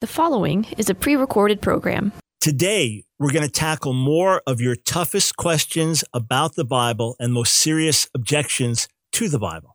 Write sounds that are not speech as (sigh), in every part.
The following is a pre recorded program. Today, we're going to tackle more of your toughest questions about the Bible and most serious objections to the Bible.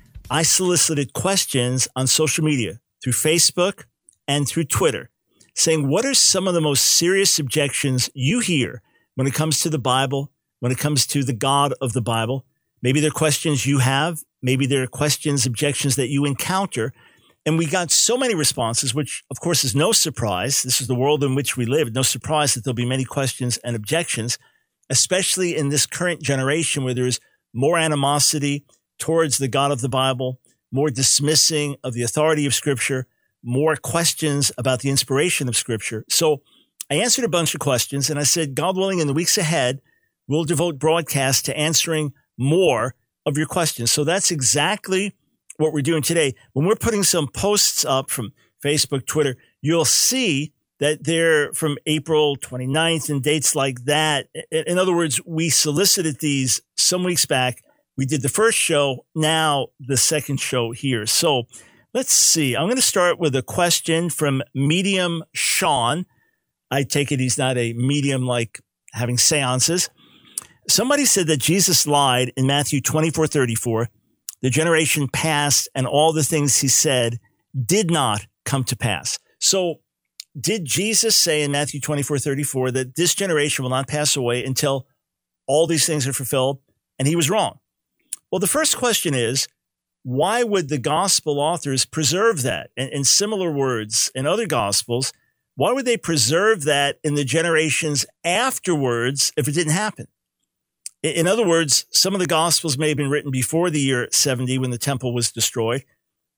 I solicited questions on social media through Facebook and through Twitter saying, what are some of the most serious objections you hear when it comes to the Bible, when it comes to the God of the Bible? Maybe they're questions you have. Maybe they're questions, objections that you encounter. And we got so many responses, which of course is no surprise. This is the world in which we live. No surprise that there'll be many questions and objections, especially in this current generation where there's more animosity, towards the God of the Bible, more dismissing of the authority of Scripture, more questions about the inspiration of Scripture. So I answered a bunch of questions and I said, God willing, in the weeks ahead, we'll devote broadcasts to answering more of your questions. So that's exactly what we're doing today. When we're putting some posts up from Facebook, Twitter, you'll see that they're from April 29th and dates like that. In other words, we solicited these some weeks back we did the first show, now the second show here. So let's see. I'm going to start with a question from Medium Sean. I take it he's not a medium like having seances. Somebody said that Jesus lied in Matthew 24 34. The generation past and all the things he said did not come to pass. So, did Jesus say in Matthew 24 34 that this generation will not pass away until all these things are fulfilled? And he was wrong. Well, the first question is why would the gospel authors preserve that? In, in, similar words, in other gospels, why would they preserve that in the generations afterwards if it didn't happen? In other words, some of the gospels may have been written before the year 70 when the temple was destroyed,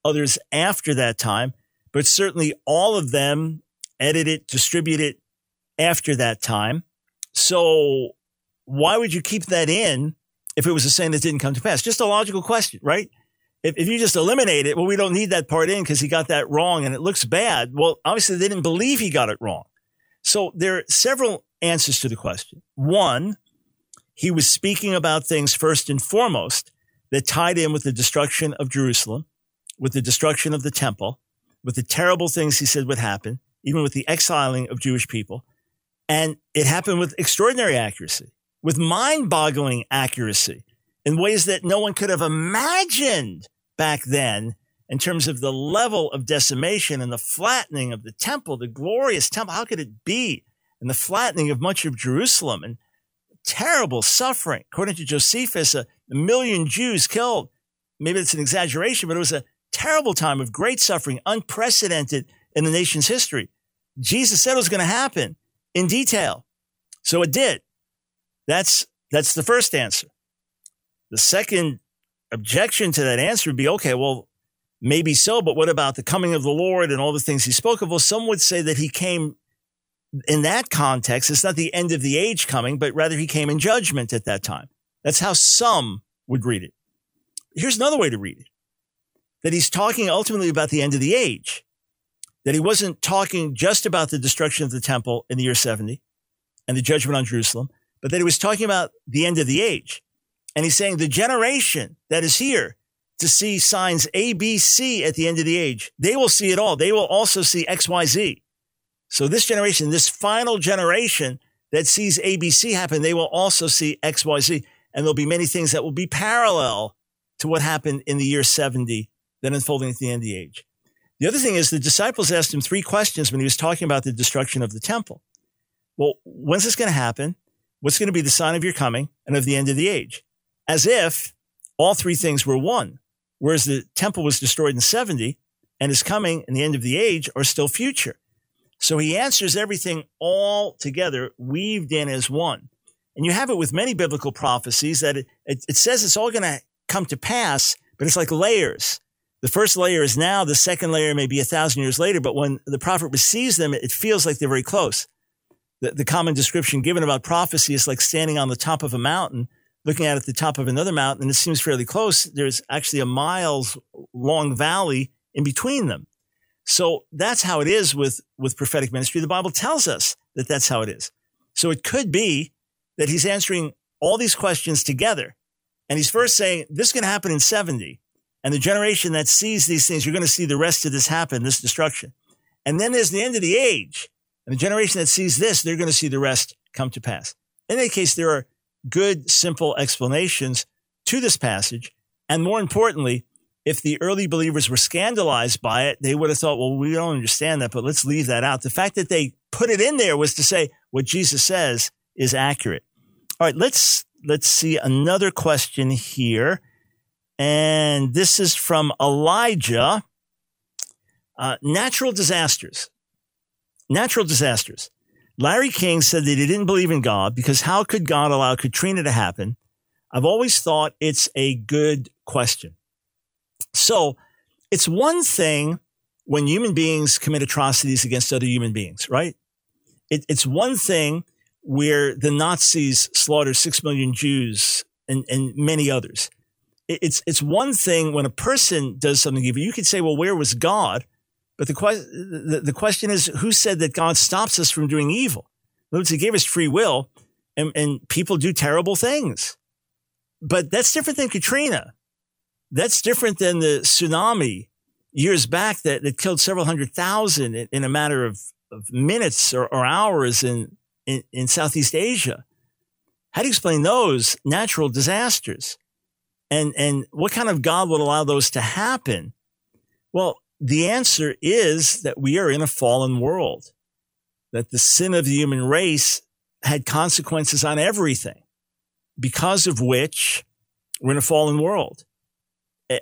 others after that time, but certainly all of them edited, distributed after that time. So why would you keep that in if it was a sin that didn't come to pass? Just a logical question, right? If, if you just eliminate it, well, we don't need that part in because he got that wrong and it looks bad. Well, obviously they didn't believe he got it wrong. So there are several answers to the question. One, he was speaking about things first and foremost that tied in with the destruction of Jerusalem, with the destruction of the temple, with the terrible things he said would happen, even with the exiling of Jewish people. And it happened with extraordinary accuracy with mind boggling accuracy in ways that no one could have imagined back then in terms of the level of decimation and the flattening of the temple, the glorious temple. How could it be? And the flattening of much of Jerusalem and terrible suffering. According to Josephus, a, million Jews killed. Maybe it's an exaggeration, but it was a terrible time of great suffering, unprecedented in the nation's history. Jesus said it was going to happen in detail. So it did. That's that's the first answer. The second objection to that answer would be okay, well, maybe so, but what about the coming of the Lord and all the things he spoke of? Well, some would say that he came in that context. It's not the end of the age coming, but rather he came in judgment at that time. That's how some would read it. Here's another way to read it that he's talking ultimately about the end of the age, that he wasn't talking just about the destruction of the temple in the year 70 and the judgment on Jerusalem, but that he was talking about the end of the age. And he's saying the generation that is here to see signs A, B, C at the end of the age, they will see it all. They will also see X, Y, Z. So this generation, this final generation that sees ABC happen, they will also see X, Y, Z. And there'll be many things that will be parallel to what happened in the year 70 that unfolding at the end of the age. The other thing is the disciples asked him three questions when he was talking about the destruction of the temple. Well, when's this going to happen? What's going to be the sign of your coming and of the end of the age? As if all three things were one, whereas the temple was destroyed in 70 and his coming and the end of the age are still future. So he answers everything all together, weaved in as one. And you have it with many biblical prophecies that it, it, it says it's all going to come to pass, but it's like layers. The first layer is now, the second layer may be a thousand years later, but when the prophet receives them, it feels like they're very close. The, the common description given about prophecy is like standing on the top of a mountain, looking at, at the top of another mountain, and it seems fairly close. There's actually a miles long valley in between them. So that's how it is with, with prophetic ministry. The Bible tells us that that's how it is. So it could be that he's answering all these questions together. And he's first saying, this is going to happen in 70. And the generation that sees these things, you're going to see the rest of this happen, this destruction. And then there's the end of the age. And the generation that sees this, they're going to see the rest come to pass. In any case, there are good, simple explanations to this passage. And more importantly, if the early believers were scandalized by it, they would have thought, well, we don't understand that, but let's leave that out. The fact that they put it in there was to say what Jesus says is accurate. All right, let's let's see another question here. And this is from Elijah. Uh, natural disasters. Natural disasters. Larry King said that he didn't believe in God because how could God allow Katrina to happen? I've always thought it's a good question. So it's one thing when human beings commit atrocities against other human beings, right? It, it's one thing where the Nazis slaughtered six million Jews and, and many others. It, it's, it's one thing when a person does something evil. You could say, well, where was God? But the, que- the, the question is, who said that God stops us from doing evil? He gave us free will and, and people do terrible things. But that's different than Katrina. That's different than the tsunami years back that, that killed several hundred thousand in, in a matter of, of minutes or, or hours in, in, in Southeast Asia. How do you explain those natural disasters? And, and what kind of God would allow those to happen? Well, the answer is that we are in a fallen world, that the sin of the human race had consequences on everything, because of which we're in a fallen world,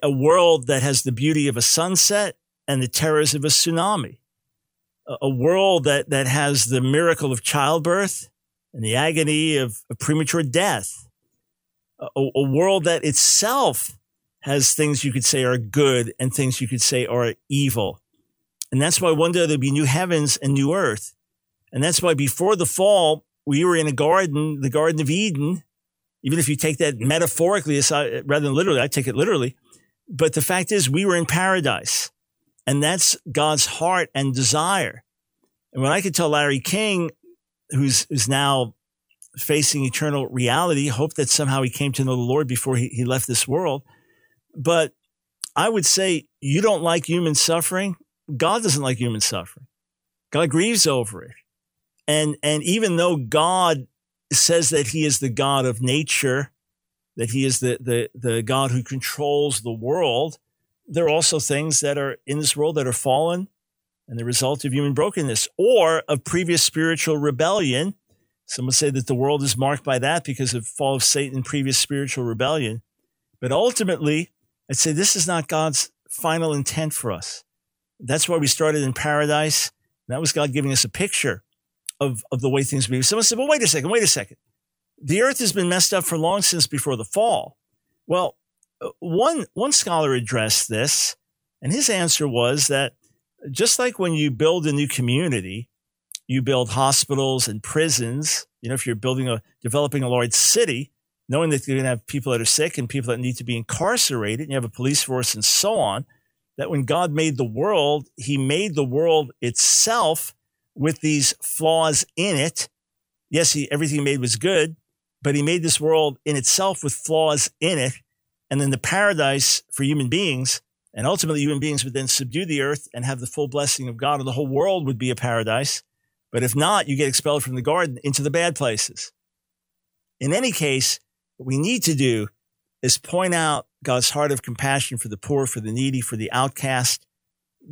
a world that has the beauty of a sunset and the terrors of a tsunami, a world that, that has the miracle of childbirth and the agony of, premature death, a, a world that itself has things you could say are good and things you could say are evil. And that's why one day there'll be new heavens and new earth. And that's why before the fall, we were in a garden, the Garden of Eden. Even if you take that metaphorically rather than literally, I take it literally. But the fact is, we were in paradise. And that's God's heart and desire. And when I could tell Larry King, who's, who's now facing eternal reality, hope that somehow he came to know the Lord before he, he left this world, but I would say you don't like human suffering. God doesn't like human suffering. God grieves over it. And, and even though God says that he is the God of nature, that he is the, the, the God who controls the world, there are also things that are in this world that are fallen and the result of human brokenness or of previous spiritual rebellion. Some would say that the world is marked by that because of fall of Satan and previous spiritual rebellion. But ultimately, I'd say this is not God's final intent for us. That's why we started in paradise. That was God giving us a picture of, of the way things be. Someone said, well, wait a second, wait a second. The earth has been messed up for long since before the fall. Well, one, one scholar addressed this, and his answer was that just like when you build a new community, you build hospitals and prisons. You know, if you're building a, developing a large city, knowing that you're going to have people that are sick and people that need to be incarcerated, and you have a police force and so on, that when God made the world, he made the world itself with these flaws in it. Yes, he, everything he made was good, but he made this world in itself with flaws in it. And then the paradise for human beings, and ultimately human beings would then subdue the earth and have the full blessing of God, and the whole world would be a paradise. But if not, you get expelled from the garden into the bad places. In any case, what we need to do is point out God's heart of compassion for the poor, for the needy, for the outcast.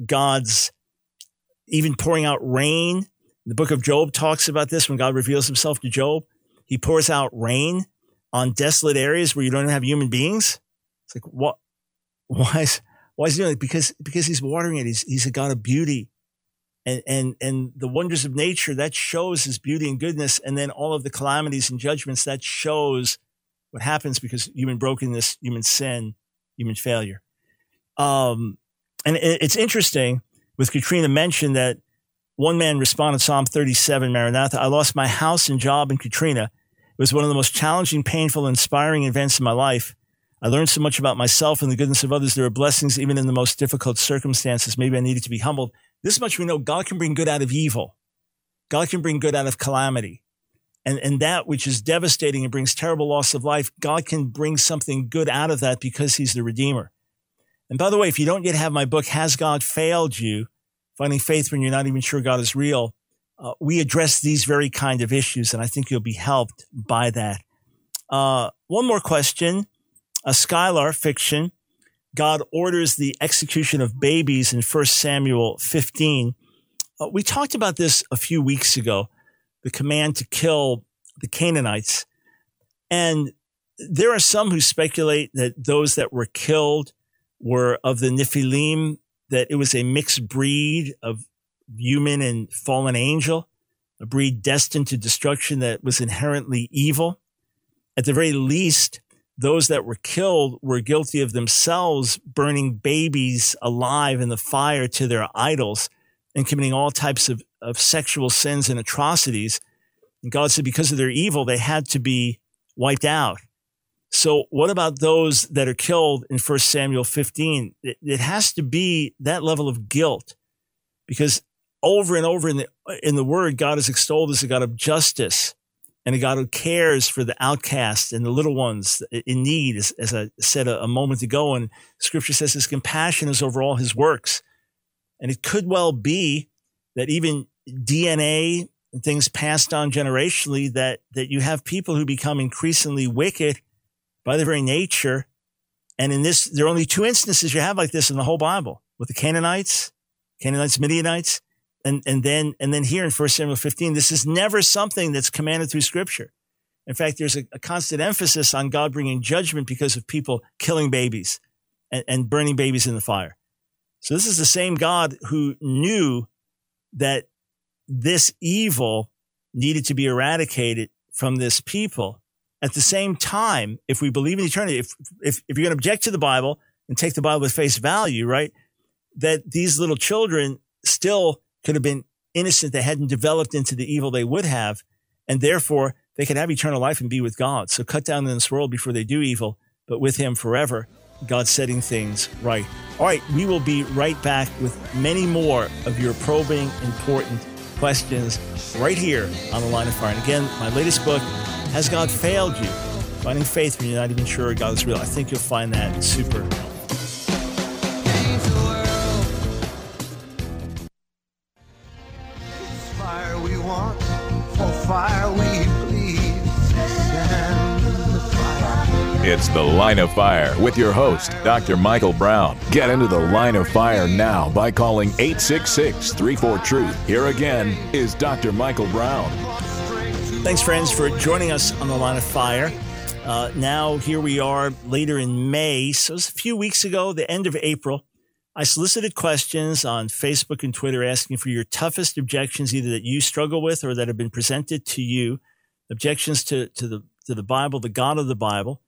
God's even pouring out rain. The book of Job talks about this when God reveals himself to Job. He pours out rain on desolate areas where you don't have human beings. It's like, what? Why is, why is he doing it? Because, because he's watering it. He's, he's a God of beauty and, and, and the wonders of nature that shows his beauty and goodness. And then all of the calamities and judgments that shows what happens because human brokenness, human sin, human failure. Um, and it, it's interesting with Katrina mentioned that one man responded Psalm 37, Maranatha. I lost my house and job in Katrina. It was one of the most challenging, painful, inspiring events in my life. I learned so much about myself and the goodness of others. There are blessings even in the most difficult circumstances. Maybe I needed to be humbled. This much we know God can bring good out of evil. God can bring good out of calamity. And, and that which is devastating and brings terrible loss of life, God can bring something good out of that because he's the Redeemer. And by the way, if you don't yet have my book, Has God Failed You? Finding Faith When You're Not Even Sure God is Real, uh, we address these very kind of issues, and I think you'll be helped by that. Uh, one more question. A Skylar fiction. God orders the execution of babies in 1 Samuel 15. Uh, we talked about this a few weeks ago, the command to kill the Canaanites. And there are some who speculate that those that were killed were of the Nephilim, that it was a mixed breed of human and fallen angel, a breed destined to destruction that was inherently evil. At the very least, those that were killed were guilty of themselves burning babies alive in the fire to their idols and committing all types of, of sexual sins and atrocities. And God said because of their evil, they had to be wiped out. So what about those that are killed in 1 Samuel 15? It, it, has to be that level of guilt because over and over in the, in the word, God is extolled as a God of justice and a God who cares for the outcast and the little ones in need, as, as I said a, a moment ago. And scripture says his compassion is over all his works. And it could well be that even DNA and things passed on generationally that, that you have people who become increasingly wicked by their very nature. And in this, there are only two instances you have like this in the whole Bible with the Canaanites, Canaanites, Midianites, and, and then, and then here in 1 Samuel 15, this is never something that's commanded through scripture. In fact, there's a, a constant emphasis on God bringing judgment because of people killing babies and, and burning babies in the fire. So this is the same God who knew that this evil needed to be eradicated from this people. At the same time, if we believe in eternity, if, if, if you're going to object to the Bible and take the Bible at face value, right, that these little children still could have been innocent. They hadn't developed into the evil they would have. And therefore, they could have eternal life and be with God. So cut down in this world before they do evil, but with Him forever. God setting things right. All right, we will be right back with many more of your probing, important questions right here on the line of fire. And again, my latest book, Has God Failed You? Finding Faith When You're Not Even Sure God is Real. I think you'll find that super It's The Line of Fire with your host, Dr. Michael Brown. Get into the line of fire now by calling 866 34 Truth. Here again is Dr. Michael Brown. Thanks, friends, for joining us on The Line of Fire. Uh, now, here we are later in May. So, it was a few weeks ago, the end of April. I solicited questions on Facebook and Twitter asking for your toughest objections, either that you struggle with or that have been presented to you, objections to, to the to the Bible, the God of the Bible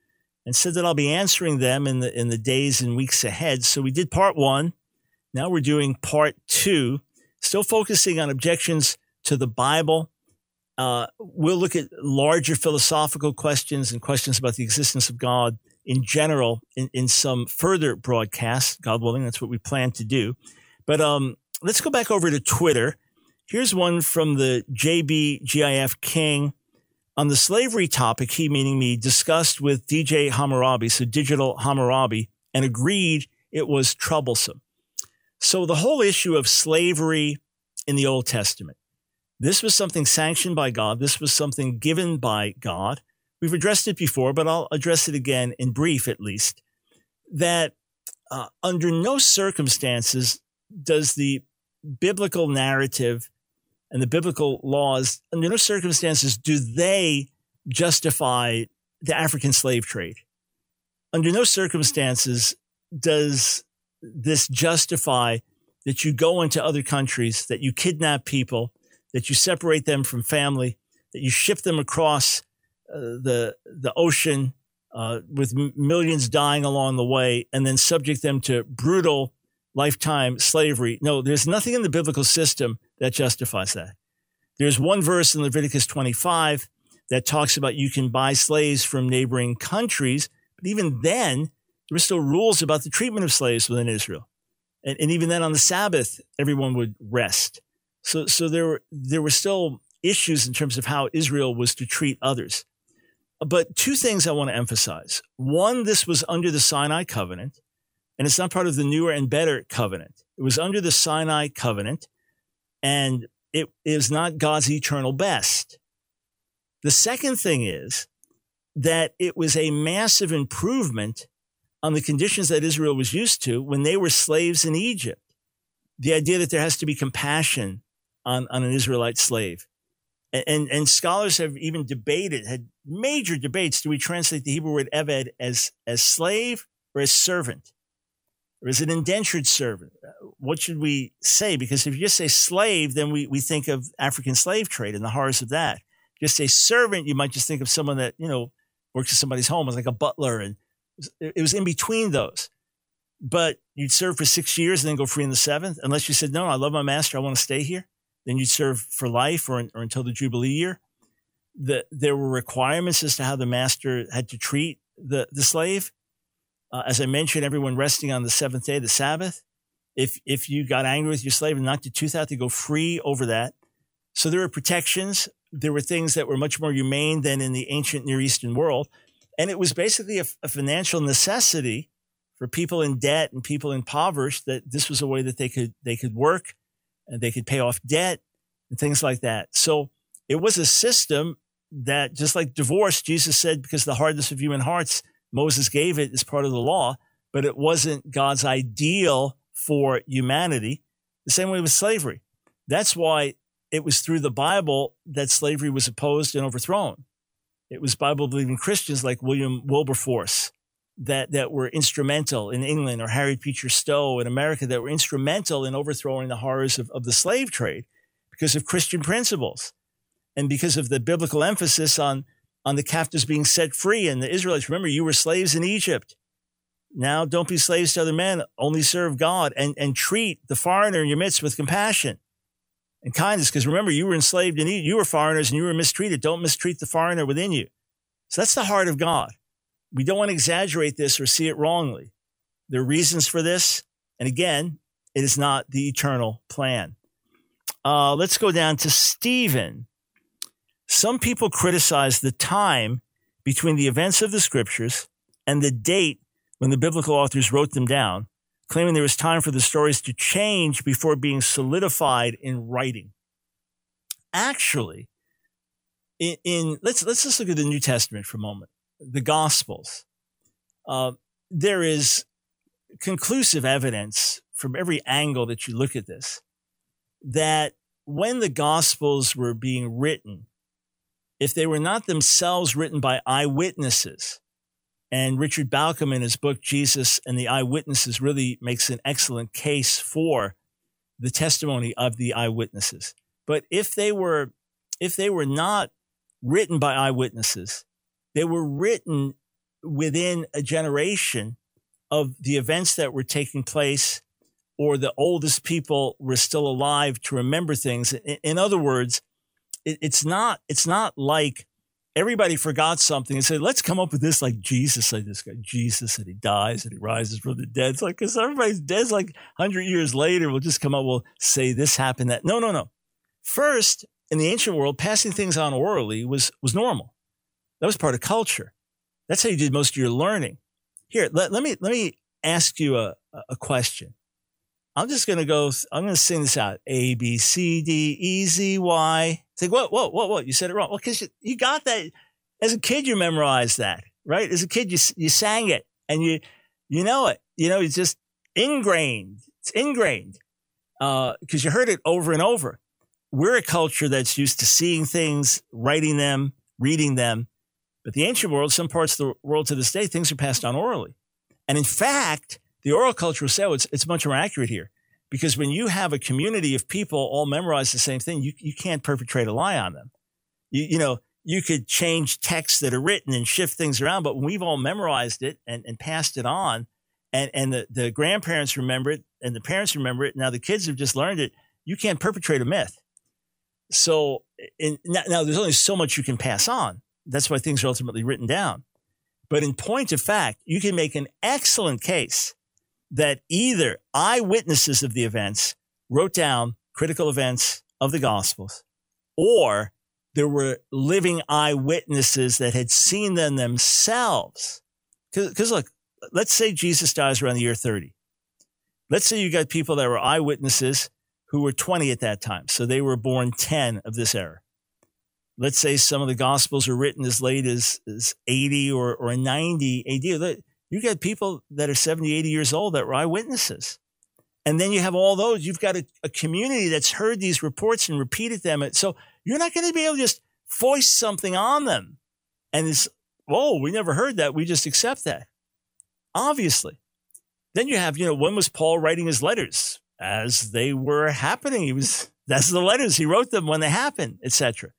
and said that I'll be answering them in the in the days and weeks ahead. So we did part one. Now we're doing part two, still focusing on objections to the Bible. Uh, we'll look at larger philosophical questions and questions about the existence of God in general in, in some further broadcasts, God willing. That's what we plan to do. But um, let's go back over to Twitter. Here's one from the JBGIF King on the slavery topic, he meaning me discussed with DJ Hammurabi, so digital Hammurabi, and agreed it was troublesome. So the whole issue of slavery in the Old Testament, this was something sanctioned by God. This was something given by God. We've addressed it before, but I'll address it again in brief, at least. That uh, under no circumstances does the biblical narrative and the biblical laws, under no circumstances do they justify the African slave trade. Under no circumstances does this justify that you go into other countries, that you kidnap people, that you separate them from family, that you ship them across uh, the the ocean uh, with m- millions dying along the way, and then subject them to brutal lifetime slavery. No, there's nothing in the biblical system that justifies that. There's one verse in Leviticus 25 that talks about you can buy slaves from neighboring countries, but even then, there were still rules about the treatment of slaves within Israel. And, and even then on the Sabbath, everyone would rest. So, so there were, there were still issues in terms of how Israel was to treat others. But two things I want to emphasize. One, this was under the Sinai covenant, and it's not part of the newer and better covenant. It was under the Sinai covenant, and it is not God's eternal best. The second thing is that it was a massive improvement on the conditions that Israel was used to when they were slaves in Egypt. The idea that there has to be compassion on, on an Israelite slave. And, and, and scholars have even debated, had major debates. Do we translate the Hebrew word eved as, as slave or as servant? Or as an indentured servant? Uh, what should we say? Because if you just say slave, then we, we think of African slave trade and the horrors of that. If you just say servant, you might just think of someone that, you know, works in somebody's home as like a butler. And it was in between those. But you'd serve for six years and then go free in the seventh, unless you said, no, I love my master. I want to stay here then you'd serve for life or, or until the Jubilee year. The, there were requirements as to how the master had to treat the, the slave. Uh, as I mentioned, everyone resting on the seventh day, the Sabbath. If, if you got angry with your slave and knocked your tooth out, to go free over that. So there were protections. There were things that were much more humane than in the ancient Near Eastern world. And it was basically a, a financial necessity for people in debt and people impoverished that this was a way that they could, they could work and they could pay off debt and things like that. So it was a system that just like divorce, Jesus said, because the hardness of human hearts, Moses gave it as part of the law, but it wasn't God's ideal for humanity. The same way with slavery. That's why it was through the Bible that slavery was opposed and overthrown. It was Bible believing Christians like William Wilberforce that, that were instrumental in England or Harriet Beecher Stowe in America that were instrumental in overthrowing the horrors of, of the slave trade because of Christian principles and because of the biblical emphasis on, on the captives being set free and the Israelites. Remember, you were slaves in Egypt. Now don't be slaves to other men, only serve God and, and treat the foreigner in your midst with compassion and kindness. Because remember, you were enslaved in Egypt. You were foreigners and you were mistreated. Don't mistreat the foreigner within you. So that's the heart of God we don't want to exaggerate this or see it wrongly. There are reasons for this. And again, it is not the eternal plan. Uh, let's go down to Stephen. Some people criticize the time between the events of the scriptures and the date when the biblical authors wrote them down, claiming there was time for the stories to change before being solidified in writing. Actually, in, in let's let's just look at the New Testament for a moment the Gospels, uh, there is conclusive evidence from every angle that you look at this that when the Gospels were being written, if they were not themselves written by eyewitnesses, and Richard Bauckham in his book, Jesus and the Eyewitnesses, really makes an excellent case for the testimony of the eyewitnesses. But if they were, if they were not written by eyewitnesses, they were written within a generation of the events that were taking place or the oldest people were still alive to remember things. In, other words, it's not, it's not like everybody forgot something and said, let's come up with this like Jesus said this guy, Jesus said he dies and he rises from the dead. It's like, cause everybody's dead. Like hundred years later, we'll just come up, we'll say this happened, that. No, no, no. First, in the ancient world, passing things on orally was, was normal. That was part of culture. That's how you did most of your learning. Here, let, let me let me ask you a, a question. I'm just going to go, I'm going to sing this out. A, B, C, D, E, Z, Y. It's like, whoa, whoa, whoa, whoa. You said it wrong. Well, because you, you got that. As a kid, you memorized that, right? As a kid, you, you sang it and you, you know it. You know, it's just ingrained. It's ingrained because uh, you heard it over and over. We're a culture that's used to seeing things, writing them, reading them, but the ancient world, some parts of the world to this day, things are passed on orally. And in fact, the oral culture will say, oh, it's, it's much more accurate here. Because when you have a community of people all memorize the same thing, you, you can't perpetrate a lie on them. You, you know, you could change texts that are written and shift things around. But when we've all memorized it and, and passed it on, and, and the, the grandparents remember it and the parents remember it, now the kids have just learned it, you can't perpetrate a myth. So in, now, now there's only so much you can pass on. That's why things are ultimately written down. But in point of fact, you can make an excellent case that either eyewitnesses of the events wrote down critical events of the Gospels, or there were living eyewitnesses that had seen them themselves. Because look, let's say Jesus dies around the year 30. Let's say you got people that were eyewitnesses who were 20 at that time. So they were born 10 of this era. Let's say some of the gospels are written as late as, as 80 or, or 90 AD. You get people that are 70, 80 years old that were eyewitnesses. And then you have all those. You've got a, a community that's heard these reports and repeated them. So you're not going to be able to just foist something on them. And it's, oh, we never heard that. We just accept that. Obviously. Then you have, you know, when was Paul writing his letters? As they were happening. He was, that's the letters. He wrote them when they happened, etc.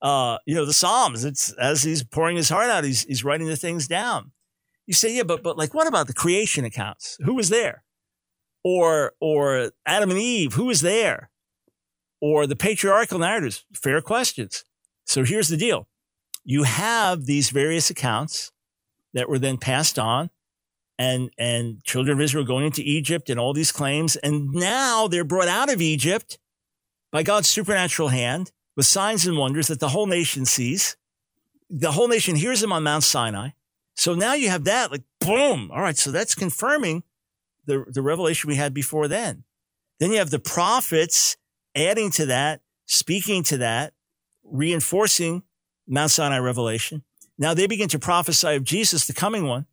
Uh, you know, the Psalms, it's as he's pouring his heart out, he's, he's writing the things down. You say, yeah, but, but like, what about the creation accounts? Who was there? Or, or Adam and Eve, who was there? Or the patriarchal narratives? Fair questions. So here's the deal. You have these various accounts that were then passed on and and children of Israel going into Egypt and all these claims, and now they're brought out of Egypt by God's supernatural hand with signs and wonders that the whole nation sees. The whole nation hears them on Mount Sinai. So now you have that, like boom. All right, so that's confirming the the revelation we had before then. Then you have the prophets adding to that, speaking to that, reinforcing Mount Sinai revelation. Now they begin to prophesy of Jesus, the coming one.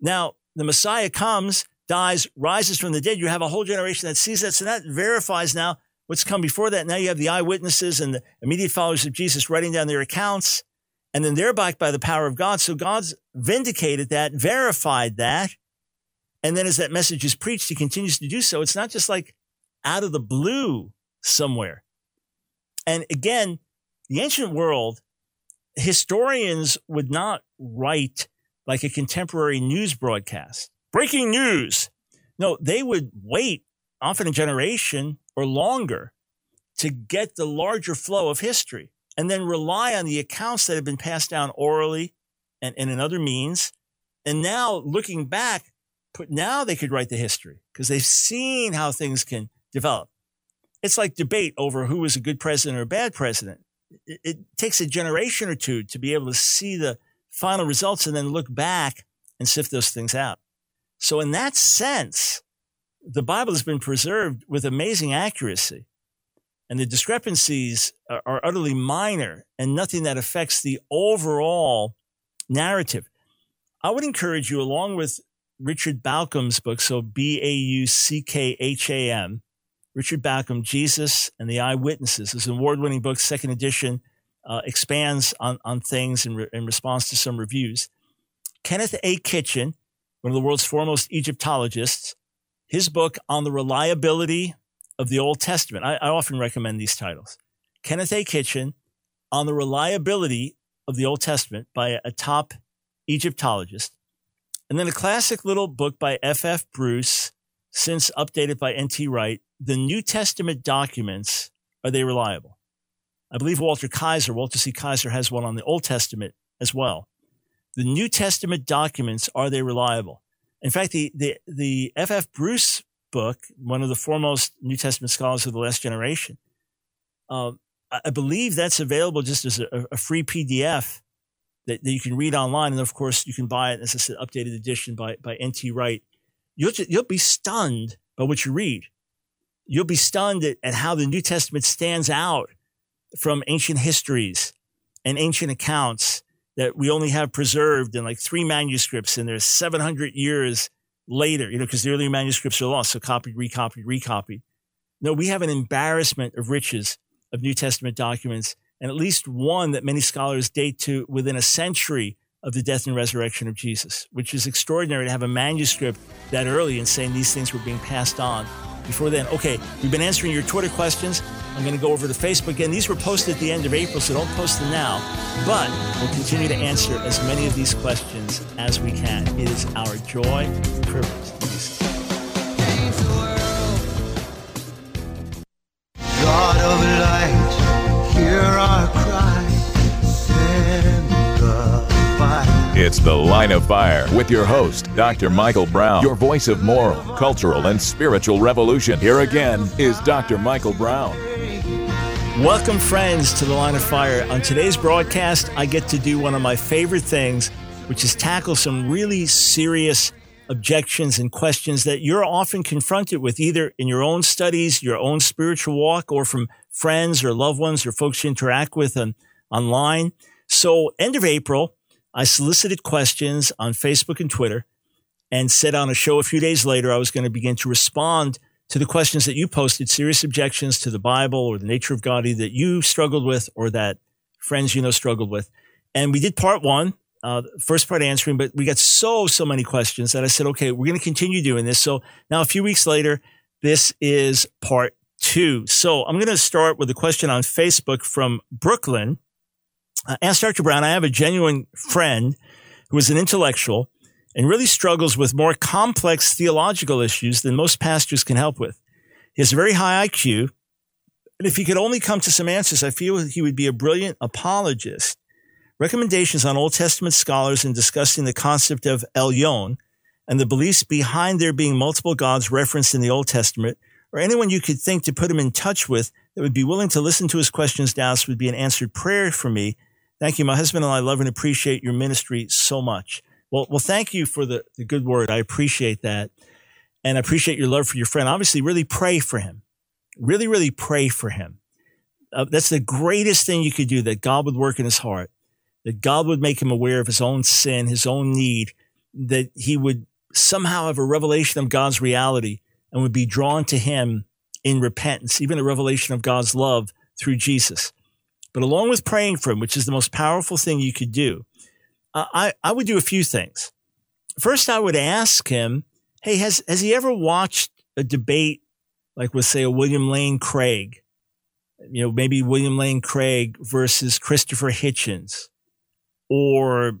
Now the Messiah comes, dies, rises from the dead. You have a whole generation that sees that. So that verifies now what's come before that. Now you have the eyewitnesses and the immediate followers of Jesus writing down their accounts. And then they're backed by the power of God. So God's vindicated that, verified that. And then as that message is preached, he continues to do so. It's not just like out of the blue somewhere. And again, the ancient world, historians would not write like a contemporary news broadcast. Breaking news. No, they would wait often a generation or longer to get the larger flow of history and then rely on the accounts that have been passed down orally and, and in other means. And now looking back, put, now they could write the history because they've seen how things can develop. It's like debate over who was a good president or a bad president. It, it takes a generation or two to be able to see the final results and then look back and sift those things out. So in that sense, the Bible has been preserved with amazing accuracy. And the discrepancies are, are utterly minor and nothing that affects the overall narrative. I would encourage you, along with Richard Bauckham's book, so B A U C K H A M, Richard Bauckham, Jesus and the Eyewitnesses, is an award winning book, second edition uh, expands on, on things in, re- in response to some reviews. Kenneth A. Kitchen, one of the world's foremost Egyptologists, his book on the reliability of the Old Testament. I, I often recommend these titles. Kenneth A. Kitchen on the reliability of the Old Testament by a, top Egyptologist. And then a classic little book by F. F. Bruce, since updated by N.T. Wright, The New Testament Documents, Are They Reliable? I believe Walter Kaiser, Walter C. Kaiser has one on the Old Testament as well. The New Testament documents, are they reliable? In fact, the, the, the F.F. Bruce book, one of the foremost New Testament scholars of the last generation, uh, I believe that's available just as a, a free PDF that, that, you can read online. And of course, you can buy it as I said, updated edition by, by N.T. Wright. You'll, you'll be stunned by what you read. You'll be stunned at, at how the New Testament stands out from ancient histories and ancient accounts that we only have preserved in like three manuscripts and there's 700 years later, you know, because the earlier manuscripts are lost. So copied, recopied, recopied. No, we have an embarrassment of riches of New Testament documents and at least one that many scholars date to within a century of the death and resurrection of Jesus, which is extraordinary to have a manuscript that early and saying these things were being passed on before then. Okay, we've been answering your Twitter questions. I'm going to go over to Facebook. Again, these were posted at the end of April, so don't post them now. But we'll continue to answer as many of these questions as we can. It is our joy and privilege It's the Line of Fire with your host, Dr. Michael Brown, your voice of moral, cultural, and spiritual revolution. Here again is Dr. Michael Brown. Welcome, friends, to the Line of Fire. On today's broadcast, I get to do one of my favorite things, which is tackle some really serious objections and questions that you're often confronted with, either in your own studies, your own spiritual walk, or from friends or loved ones or folks you interact with on, online. So, end of April, I solicited questions on Facebook and Twitter and said on a show a few days later I was going to begin to respond to the questions that you posted, serious objections to the Bible or the nature of God that you struggled with or that friends you know struggled with. And we did part one, uh, first part answering, but we got so, so many questions that I said, okay, we're going to continue doing this. So now a few weeks later, this is part two. So I'm going to start with a question on Facebook from Brooklyn. Uh, ask Dr. Brown, I have a genuine friend who is an intellectual and really struggles with more complex theological issues than most pastors can help with. He has a very high IQ, and if he could only come to some answers, I feel he would be a brilliant apologist. Recommendations on Old Testament scholars in discussing the concept of Elyon and the beliefs behind there being multiple gods referenced in the Old Testament, or anyone you could think to put him in touch with that would be willing to listen to his questions, doubts, would be an answered prayer for me. Thank you. My husband and I love and appreciate your ministry so much. Well, well, thank you for the, the good word. I appreciate that. And I appreciate your love for your friend. Obviously, really pray for him. Really, really pray for him. Uh, that's the greatest thing you could do that God would work in his heart, that God would make him aware of his own sin, his own need, that he would somehow have a revelation of God's reality and would be drawn to him in repentance, even a revelation of God's love through Jesus. But along with praying for him, which is the most powerful thing you could do, I, I would do a few things. First, I would ask him, Hey, has, has he ever watched a debate like with, say, a William Lane Craig? You know, maybe William Lane Craig versus Christopher Hitchens or,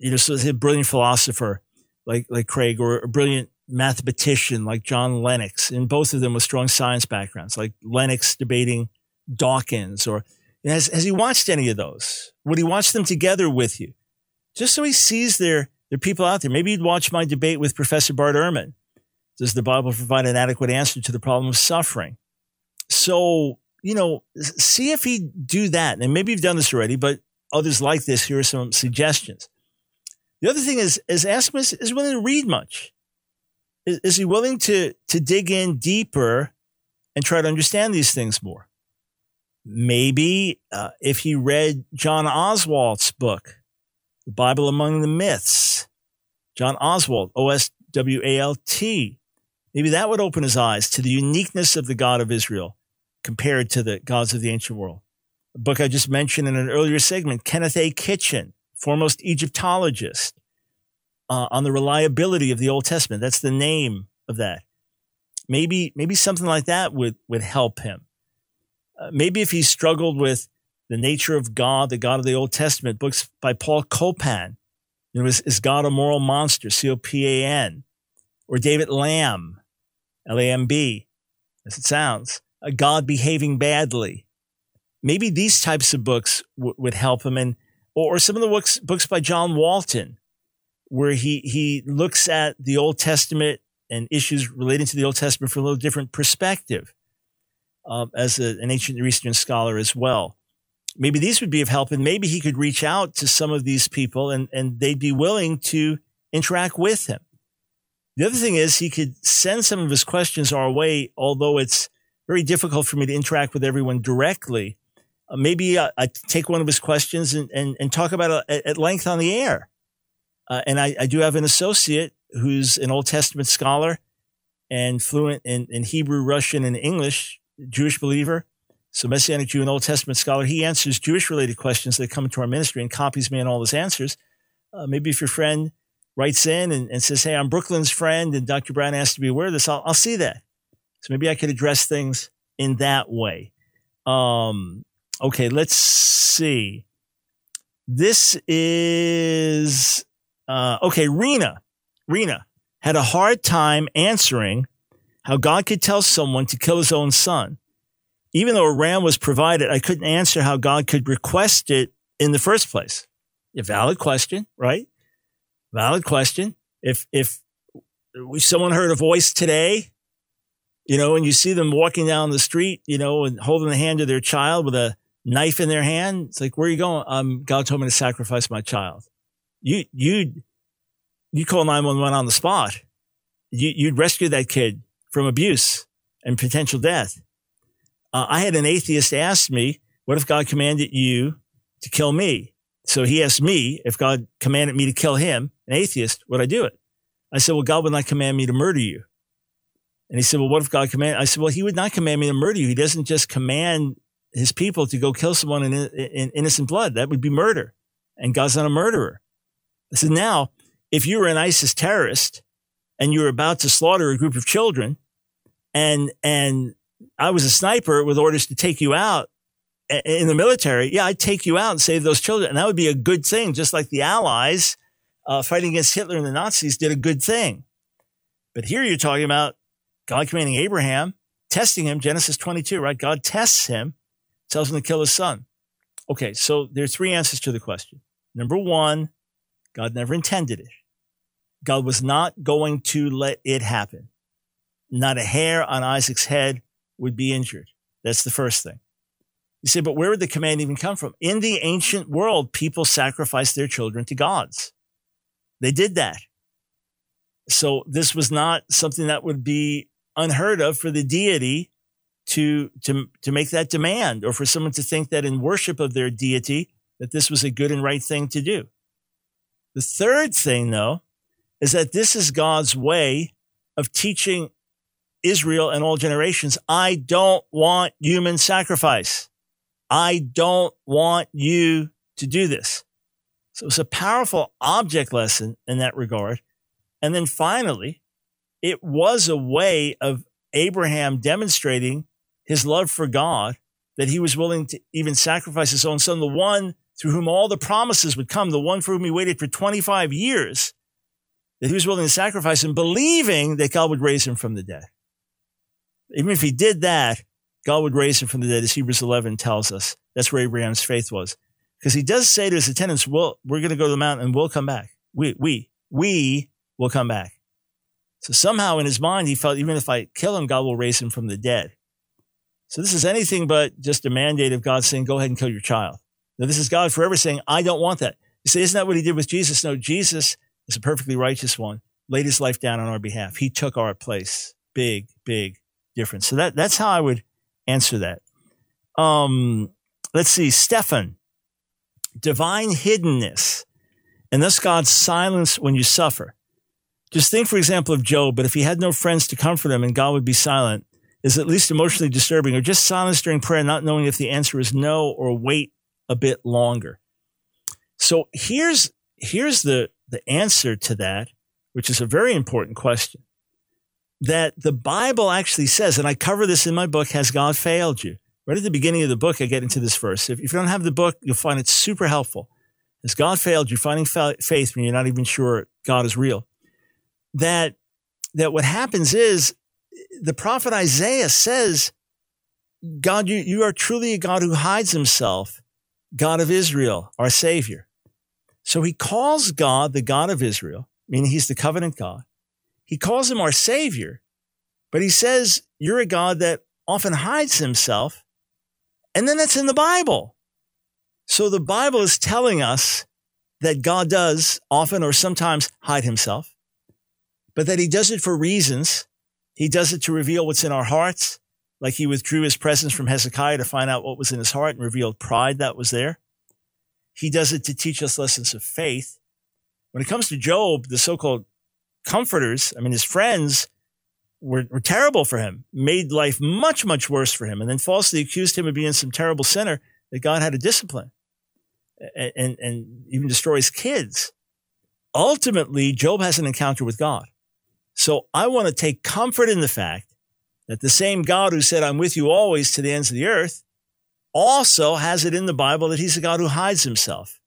you know, so a brilliant philosopher like, like Craig or a brilliant mathematician like John Lennox, and both of them with strong science backgrounds, like Lennox debating Dawkins or has, has he watched any of those? Would he watch them together with you? just so he sees there, there people out there. Maybe he'd watch my debate with Professor Bart Ehrman. Does the Bible provide an adequate answer to the problem of suffering? So, you know, see if he'd do that. And maybe you've done this already, but others like this, here are some suggestions. The other thing is, is ask him, is, is willing to read much? Is, is he willing to, to dig in deeper and try to understand these things more? Maybe uh, if he read John Oswalt's book, the Bible Among the Myths, John Oswalt, O S W A L T. Maybe that would open his eyes to the uniqueness of the God of Israel compared to the gods of the ancient world. A book I just mentioned in an earlier segment, Kenneth A. Kitchen, foremost Egyptologist, uh, on the reliability of the Old Testament. That's the name of that. Maybe, maybe something like that would, would help him. Uh, maybe if he struggled with the nature of God, the God of the Old Testament, books by Paul Copan. You know, is, is God a moral monster? C O P A N. Or David Lamb, L A M B, as it sounds. A God behaving badly. Maybe these types of books w- would help him. And, or, or some of the books, books by John Walton, where he, he looks at the Old Testament and issues relating to the Old Testament from a little different perspective, uh, as a, an ancient Near Eastern scholar as well maybe these would be of help and maybe he could reach out to some of these people and, and they'd be willing to interact with him. The other thing is he could send some of his questions our way, although it's very difficult for me to interact with everyone directly. Uh, maybe I, I, take one of his questions and, and, and talk about it at length on the air. Uh, and I, I, do have an associate who's an Old Testament scholar and fluent in, in Hebrew, Russian, and English, Jewish believer. So Messianic Jew and Old Testament scholar, he answers Jewish related questions that come into our ministry and copies me on all his answers. Uh, maybe if your friend writes in and, and, says, Hey, I'm Brooklyn's friend and Dr. Brown asked to be aware of this, I'll, I'll see that. So maybe I could address things in that way. Um, okay, let's see. This is uh, okay. Rena, Rena had a hard time answering how God could tell someone to kill his own son. Even though a ram was provided, I couldn't answer how God could request it in the first place. A valid question, right? Valid question. If if someone heard a voice today, you know, and you see them walking down the street, you know, and holding the hand of their child with a knife in their hand, it's like, where are you going? Um, God told me to sacrifice my child. You you you call nine one one on the spot. You, you'd rescue that kid from abuse and potential death. Uh, I had an atheist ask me, what if God commanded you to kill me? So he asked me if God commanded me to kill him, an atheist, would I do it? I said, well, God would not command me to murder you. And he said, well, what if God commanded? I said, well, he would not command me to murder you. He doesn't just command his people to go kill someone in, in innocent blood. That would be murder. And God's not a murderer. I said, now, if you were an ISIS terrorist and you were about to slaughter a group of children and, and I was a sniper with orders to take you out in the military, yeah, I'd take you out and save those children. And that would be a good thing, just like the Allies uh, fighting against Hitler and the Nazis did a good thing. But here you're talking about God commanding Abraham, testing him, Genesis 22, right? God tests him, tells him to kill his son. Okay, so there are three answers to the question. Number one, God never intended it. God was not going to let it happen. Not a hair on Isaac's head would be injured. That's the first thing. You say, but where would the command even come from? In the ancient world, people sacrificed their children to gods. They did that. So this was not something that would be unheard of for the deity to, to, to make that demand or for someone to think that in worship of their deity, that this was a good and right thing to do. The third thing, though, is that this is God's way of teaching Israel and all generations, I don't want human sacrifice. I don't want you to do this. So it's a powerful object lesson in that regard. And then finally, it was a way of Abraham demonstrating his love for God, that he was willing to even sacrifice his own son, the one through whom all the promises would come, the one for whom he waited for 25 years, that he was willing to sacrifice and believing that God would raise him from the dead. Even if he did that, God would raise him from the dead, as Hebrews 11 tells us. That's where Abraham's faith was. Because he does say to his attendants, well, we're going to go to the mountain and we'll come back. We, we, we will come back. So somehow in his mind, he felt even if I kill him, God will raise him from the dead. So this is anything but just a mandate of God saying, go ahead and kill your child. Now, this is God forever saying, I don't want that. You say, isn't that what he did with Jesus? No, Jesus is a perfectly righteous one, laid his life down on our behalf. He took our place. Big, big difference. So that, that's how I would answer that. Um, let's see, Stefan, divine hiddenness, and thus God's silence when you suffer. Just think, for example, of Job, but if he had no friends to comfort him and God would be silent, is at least emotionally disturbing, or just silence during prayer, not knowing if the answer is no or wait a bit longer. So here's, here's the, the answer to that, which is a very important question that the Bible actually says, and I cover this in my book, Has God Failed You? Right at the beginning of the book, I get into this verse. If, if you don't have the book, you'll find it super helpful. Has God failed you? Finding fa- faith when you're not even sure God is real. That, that what happens is the prophet Isaiah says, God, you, you are truly a God who hides himself, God of Israel, our Savior. So he calls God the God of Israel, meaning he's the covenant God. He calls him our Savior, but he says, You're a God that often hides himself. And then that's in the Bible. So the Bible is telling us that God does often or sometimes hide himself, but that he does it for reasons. He does it to reveal what's in our hearts, like he withdrew his presence from Hezekiah to find out what was in his heart and revealed pride that was there. He does it to teach us lessons of faith. When it comes to Job, the so-called comforters, I mean, his friends were, were terrible for him, made life much, much worse for him, and then falsely accused him of being some terrible sinner that God had to discipline and, and, and even destroy his kids. Ultimately, Job has an encounter with God. So I want to take comfort in the fact that the same God who said, I'm with you always to the ends of the earth, also has it in the Bible that he's a God who hides himself.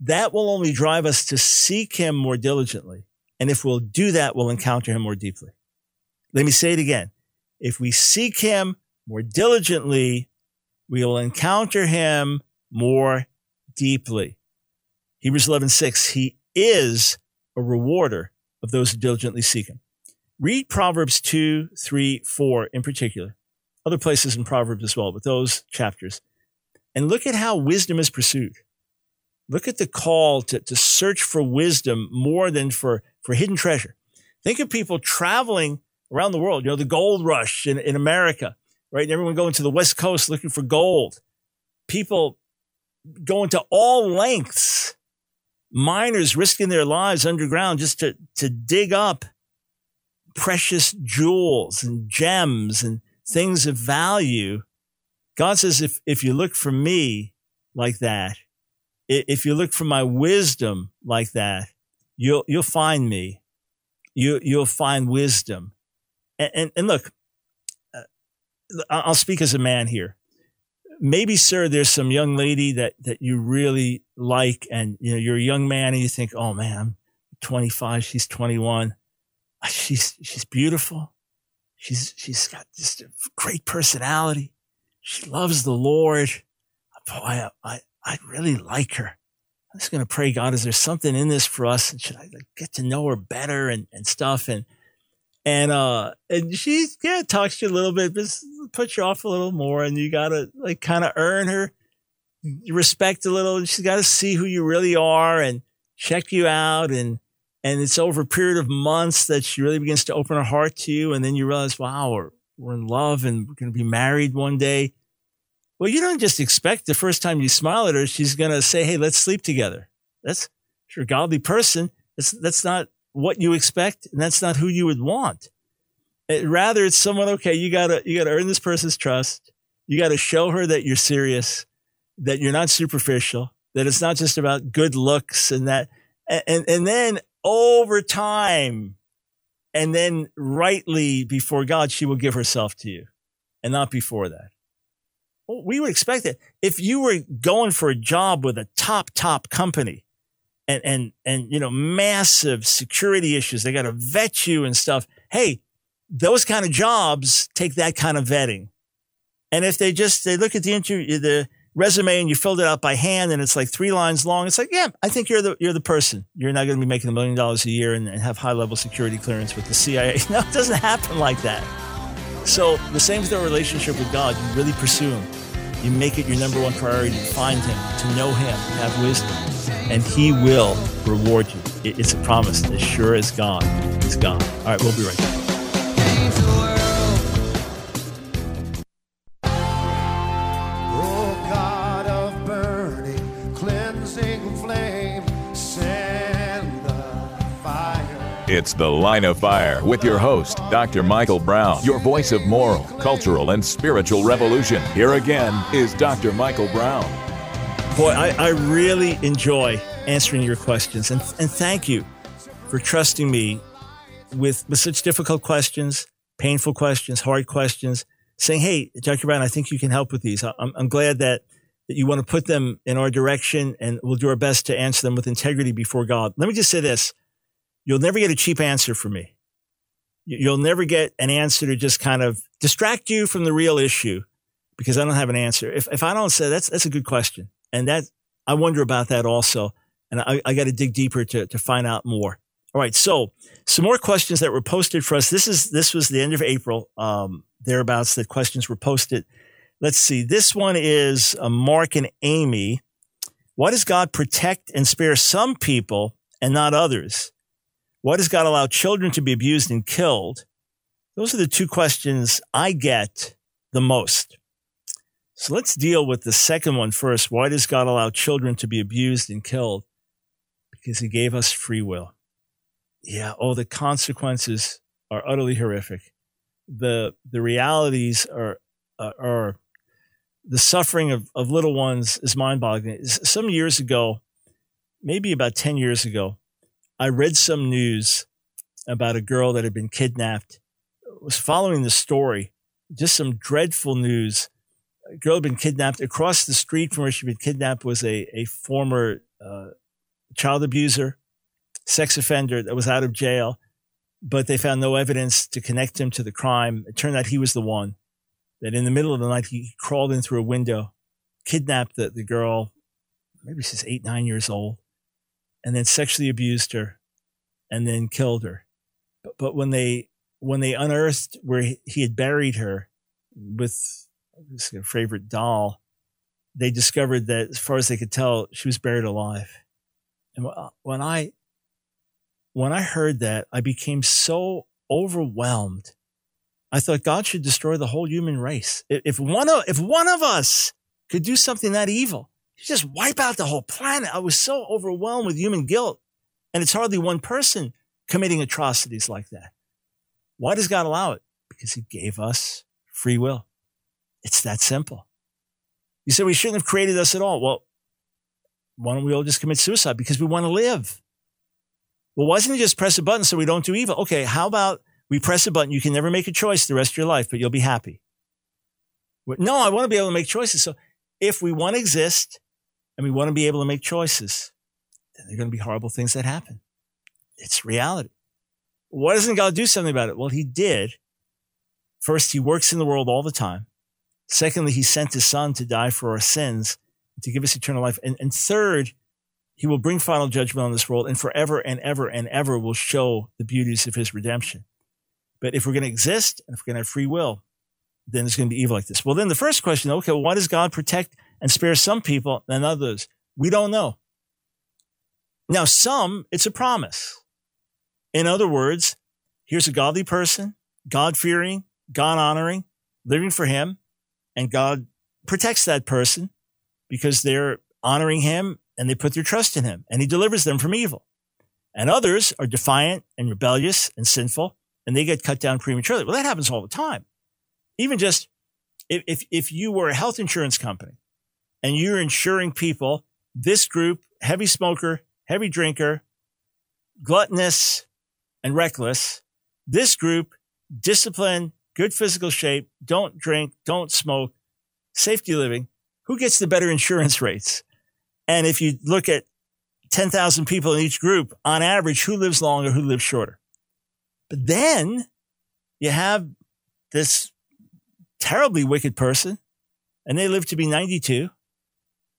That will only drive us to seek him more diligently. And if we'll do that, we'll encounter him more deeply. Let me say it again. If we seek him more diligently, we will encounter him more deeply. Hebrews 11, 6, he is a rewarder of those who diligently seek him. Read Proverbs 2, 3, 4 in particular, other places in Proverbs as well, but those chapters. And look at how wisdom is pursued. Look at the call to, to search for wisdom more than for, for hidden treasure. Think of people traveling around the world, you know, the gold rush in, in America, right? And everyone going to the West Coast looking for gold. People going to all lengths, miners risking their lives underground just to, to dig up precious jewels and gems and things of value. God says, if, if you look for me like that, if you look for my wisdom like that, you'll, you'll find me. You, you'll find wisdom. And, and, and look, uh, I'll speak as a man here. Maybe, sir, there's some young lady that, that you really like and, you know, you're a young man and you think, oh man, I'm 25, she's 21. She's, she's beautiful. She's, she's got just a great personality. She loves the Lord. Boy, I, I really like her. I'm just going to pray, God, is there something in this for us? And should I like, get to know her better and, and stuff? And, and, uh, and she, yeah, talks to you a little bit, but puts you off a little more. And you got to like kind of earn her respect a little. She's got to see who you really are and check you out. And, and it's over a period of months that she really begins to open her heart to you. And then you realize, wow, we're, we're in love and we're going to be married one day. Well, you don't just expect the first time you smile at her, she's going to say, Hey, let's sleep together. That's, you're a godly person. That's, that's not what you expect. And that's not who you would want. It, rather, it's someone, okay, you gotta, you gotta earn this person's trust. You gotta show her that you're serious, that you're not superficial, that it's not just about good looks and that, and, and then over time, and then rightly before God, she will give herself to you and not before that. We would expect that if you were going for a job with a top, top company and, and, and, you know, massive security issues, they got to vet you and stuff. Hey, those kind of jobs take that kind of vetting. And if they just, they look at the interview, the resume and you filled it out by hand and it's like three lines long, it's like, yeah, I think you're the, you're the person. You're not going to be making a million dollars a year and, and have high level security clearance with the CIA. (laughs) No, it doesn't happen like that. So the same with our relationship with God. You really pursue Him. You make it your number one priority to find Him, to know Him, to have wisdom, and He will reward you. It's a promise. As sure as God is God. All right, we'll be right back. It's The Line of Fire with your host, Dr. Michael Brown, your voice of moral, cultural, and spiritual revolution. Here again is Dr. Michael Brown. Boy, I, I really enjoy answering your questions, and, and thank you for trusting me with, with such difficult questions, painful questions, hard questions, saying, Hey, Dr. Brown, I think you can help with these. I'm, I'm glad that, that you want to put them in our direction, and we'll do our best to answer them with integrity before God. Let me just say this You'll never get a cheap answer from me. You'll never get an answer to just kind of distract you from the real issue because I don't have an answer. If, if I don't say that's, that's a good question. And that I wonder about that also. And I, I got to dig deeper to, to find out more. All right. So some more questions that were posted for us. This is, this was the end of April, um, thereabouts that questions were posted. Let's see. This one is uh, Mark and Amy. Why does God protect and spare some people and not others? Why does God allow children to be abused and killed? Those are the two questions I get the most. So let's deal with the second one first. Why does God allow children to be abused and killed? Because he gave us free will. Yeah. Oh, the consequences are utterly horrific. The, the realities are, uh, are the suffering of, of little ones is mind boggling. Some years ago, maybe about 10 years ago, I read some news about a girl that had been kidnapped. I was following the story, just some dreadful news a girl had been kidnapped. Across the street from where she'd been kidnapped was a, a former uh, child abuser, sex offender that was out of jail, but they found no evidence to connect him to the crime. It turned out he was the one that in the middle of the night, he crawled in through a window, kidnapped the, the girl, maybe she's eight, nine years old, and then sexually abused her and then killed her. But, but when they, when they unearthed where he, had buried her with his favorite doll, they discovered that as far as they could tell, she was buried alive. And uh, when I, when I heard that, I became so overwhelmed. I thought God should destroy the whole human race. If one of, if one of us could do something that evil, just wipe out the whole planet. I was so overwhelmed with human guilt. And it's hardly one person committing atrocities like that. Why does God allow it? Because he gave us free will. It's that simple. You say we shouldn't have created us at all. Well, why don't we all just commit suicide? Because we want to live. Well, why doesn't he just press a button so we don't do evil? Okay, how about we press a button? You can never make a choice the rest of your life, but you'll be happy. No, I want to be able to make choices. So if we want to exist and we want to be able to make choices, then there are going to be horrible things that happen. It's reality. Why doesn't God do something about it? Well, he did. First, he works in the world all the time. Secondly, he sent his son to die for our sins, to give us eternal life. And, and third, he will bring final judgment on this world and forever and ever and ever will show the beauties of his redemption. But if we're going to exist and if we're going to have free will, then it's going to be evil like this. Well, then the first question, okay, well, why does God protect and spare some people than others? We don't know. Now, some, it's a promise. In other words, here's a godly person, God fearing, God honoring, living for him and God protects that person because they're honoring him and they put their trust in him and he delivers them from evil. And others are defiant and rebellious and sinful and they get cut down prematurely. Well, that happens all the time. Even just if, if, if you were a health insurance company and you're insuring people, this group, heavy smoker, heavy drinker, gluttonous and reckless, this group, disciplined, good physical shape, don't drink, don't smoke, safety living, who gets the better insurance (laughs) rates? And if you look at 10,000 people in each group, on average, who lives longer, who lives shorter? But then you have this terribly wicked person and they live to be 92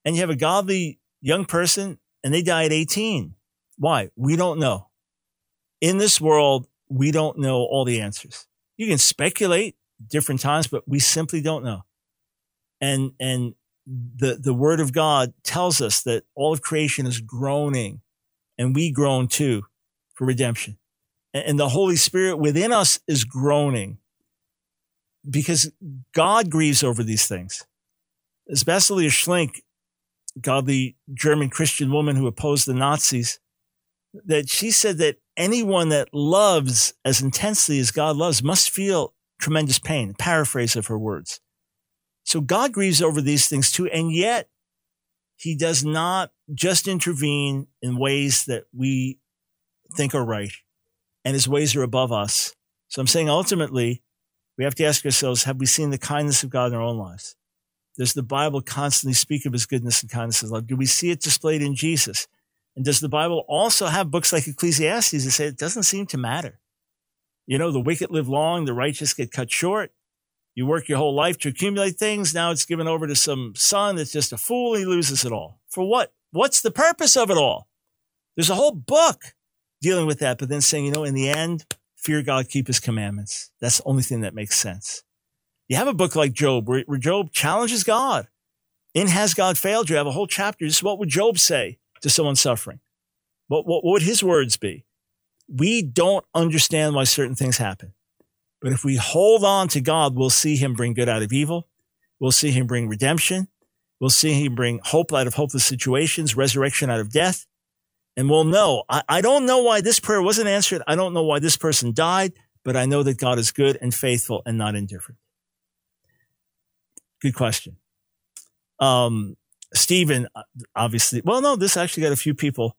and you have a godly young person and they die at 18. Why? We don't know. In this world, we don't know all the answers. You can speculate different times, but we simply don't know. And, and the, the word of God tells us that all of creation is groaning and we groan too for redemption. And, and the Holy Spirit within us is groaning because God grieves over these things. As Basilea Schlink, godly German Christian woman who opposed the Nazis, that she said that anyone that loves as intensely as God loves must feel tremendous pain. Paraphrase of her words. So God grieves over these things too. And yet he does not just intervene in ways that we think are right and his ways are above us. So I'm saying ultimately we have to ask ourselves, have we seen the kindness of God in our own lives? Does the Bible constantly speak of his goodness and kindness and love? Do we see it displayed in Jesus? And does the Bible also have books like Ecclesiastes that say it doesn't seem to matter? You know, the wicked live long, the righteous get cut short. You work your whole life to accumulate things. Now it's given over to some son that's just a fool. He loses it all. For what? What's the purpose of it all? There's a whole book dealing with that, but then saying, you know, in the end, fear God, keep his commandments. That's the only thing that makes sense. You have a book like Job where, where Job challenges God. In Has God Failed? You have a whole chapter. Just what would Job say? to someone suffering? What, what, what would his words be? We don't understand why certain things happen. But if we hold on to God, we'll see him bring good out of evil. We'll see him bring redemption. We'll see him bring hope out of hopeless situations, resurrection out of death. And we'll know, I, I don't know why this prayer wasn't answered. I don't know why this person died, but I know that God is good and faithful and not indifferent. Good question. Um, Stephen, uh, obviously, well, no, this actually got a few people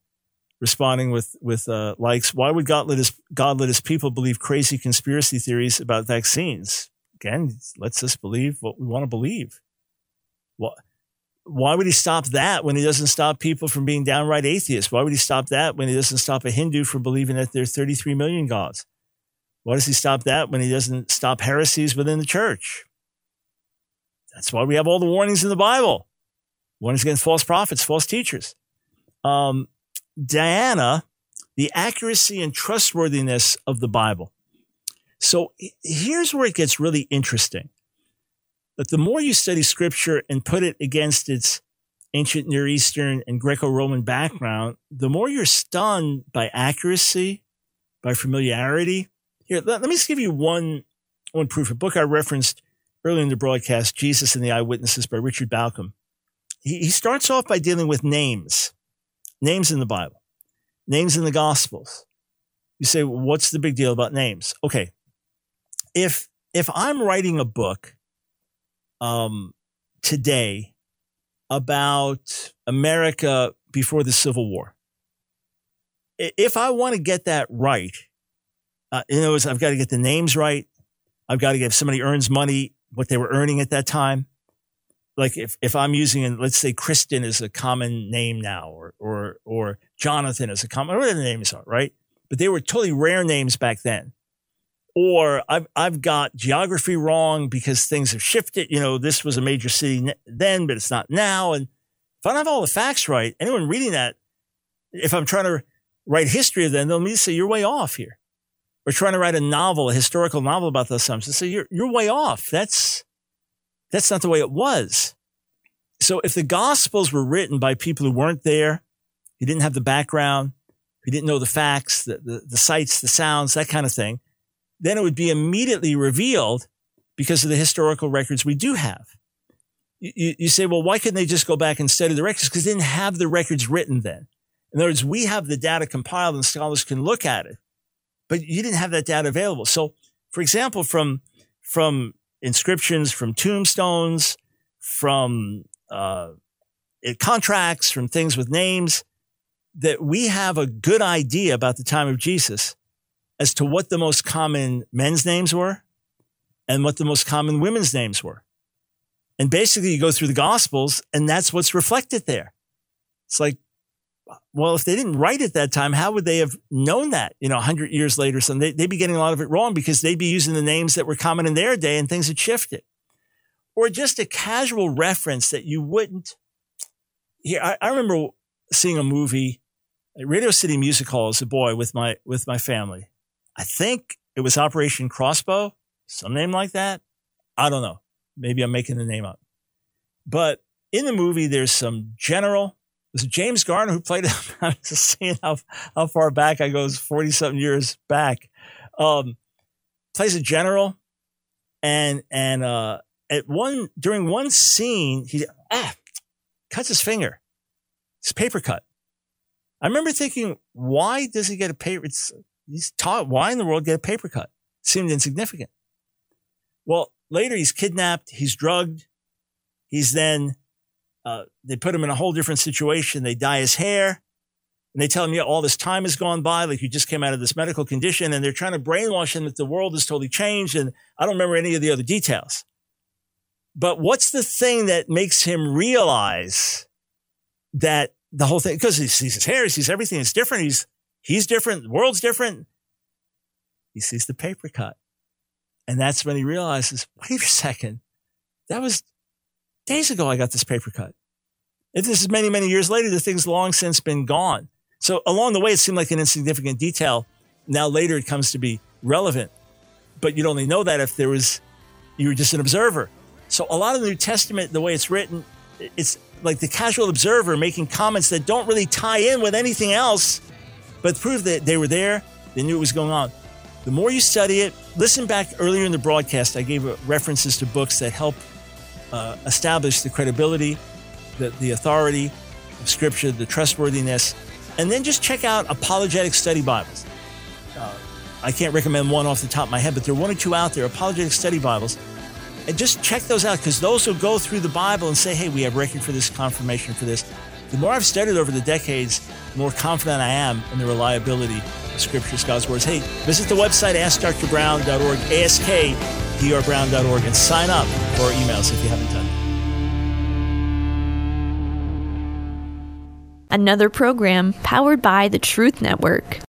responding with with uh, likes. Why would God let his God let his people believe crazy conspiracy theories about vaccines? Again, lets us believe what we want to believe. Well, why would he stop that when he doesn't stop people from being downright atheists? Why would he stop that when he doesn't stop a Hindu from believing that there are 33 million gods? Why does he stop that when he doesn't stop heresies within the church? That's why we have all the warnings in the Bible. Warnings against false prophets, false teachers. Um, Diana, the accuracy and trustworthiness of the Bible. So here's where it gets really interesting. That the more you study scripture and put it against its ancient Near Eastern and Greco-Roman background, the more you're stunned by accuracy, by familiarity. Here, let, let me just give you one, one proof. A book I referenced earlier in the broadcast, Jesus and the Eyewitnesses by Richard Bauckham. He, he starts off by dealing with names, names in the Bible, names in the Gospels. You say, well, what's the big deal about names? Okay. If, if I'm writing a book, um, today about America before the Civil War, if I want to get that right, uh, in other words, I've got to get the names right. I've got to get if somebody earns money, what they were earning at that time. Like if, if I'm using, let's say Kristen is a common name now, or, or, or Jonathan is a common, whatever the names are, right? But they were totally rare names back then. Or I've, I've got geography wrong because things have shifted. You know, this was a major city then, but it's not now. And if I don't have all the facts right, anyone reading that, if I'm trying to write history of them, they'll immediately say, you're way off here or trying to write a novel, a historical novel about those times. So you're, you're way off. That's, that's not the way it was. So if the gospels were written by people who weren't there, who didn't have the background, who didn't know the facts, the, the, the sights, the sounds, that kind of thing, then it would be immediately revealed because of the historical records we do have. You, you say, well, why couldn't they just go back and study the records? Because they didn't have the records written then. In other words, we have the data compiled and scholars can look at it but you didn't have that data available. So, for example, from from inscriptions, from tombstones, from uh, contracts, from things with names, that we have a good idea about the time of Jesus as to what the most common men's names were and what the most common women's names were. And basically, you go through the Gospels, and that's what's reflected there. It's like well, if they didn't write it that time, how would they have known that, you know, 100 years later? So they, would be getting a lot of it wrong because they'd be using the names that were common in their day and things had shifted. Or just a casual reference that you wouldn't. Here, I, I remember seeing a movie Radio City Music Hall as a boy with my, with my family. I think it was Operation Crossbow, some name like that. I don't know. Maybe I'm making the name up. But in the movie, there's some general was James Garner who played (laughs) it? I'm just seeing how, how far back I go, 40 something years back. Um, plays a general and, and, uh, at one, during one scene, he, ah, cuts his finger. It's a paper cut. I remember thinking, why does he get a paper? It's, he's taught, why in the world get a paper cut? It seemed insignificant. Well, later he's kidnapped. He's drugged. He's then uh, they put him in a whole different situation. They dye his hair and they tell him, yeah, all this time has gone by. Like you just came out of this medical condition and they're trying to brainwash him that the world has totally changed. And I don't remember any of the other details. But what's the thing that makes him realize that the whole thing, because he sees his hair, he sees everything is different. He's, he's different. The world's different. He sees the paper cut. And that's when he realizes, wait a second. That was days ago I got this paper cut. If this is many, many years later, the thing's long since been gone. So along the way, it seemed like an insignificant detail. Now later it comes to be relevant, but you'd only know that if there was, you were just an observer. So a lot of the New Testament, the way it's written, it's like the casual observer making comments that don't really tie in with anything else, but prove that they were there. They knew what was going on. The more you study it, listen back earlier in the broadcast, I gave references to books that help uh, establish the credibility, the, the authority of Scripture, the trustworthiness, and then just check out apologetic study Bibles. Uh, I can't recommend one off the top of my head, but there are one or two out there, apologetic study Bibles. And just check those out because those will go through the Bible and say, hey, we have record for this, confirmation for this the more I've studied over the decades, the more confident I am in the reliability of Scripture's God's words. Hey, visit the website askdrbrown.org, askdrbrown.org, and sign up for our emails if you haven't done it. Another program powered by the Truth Network.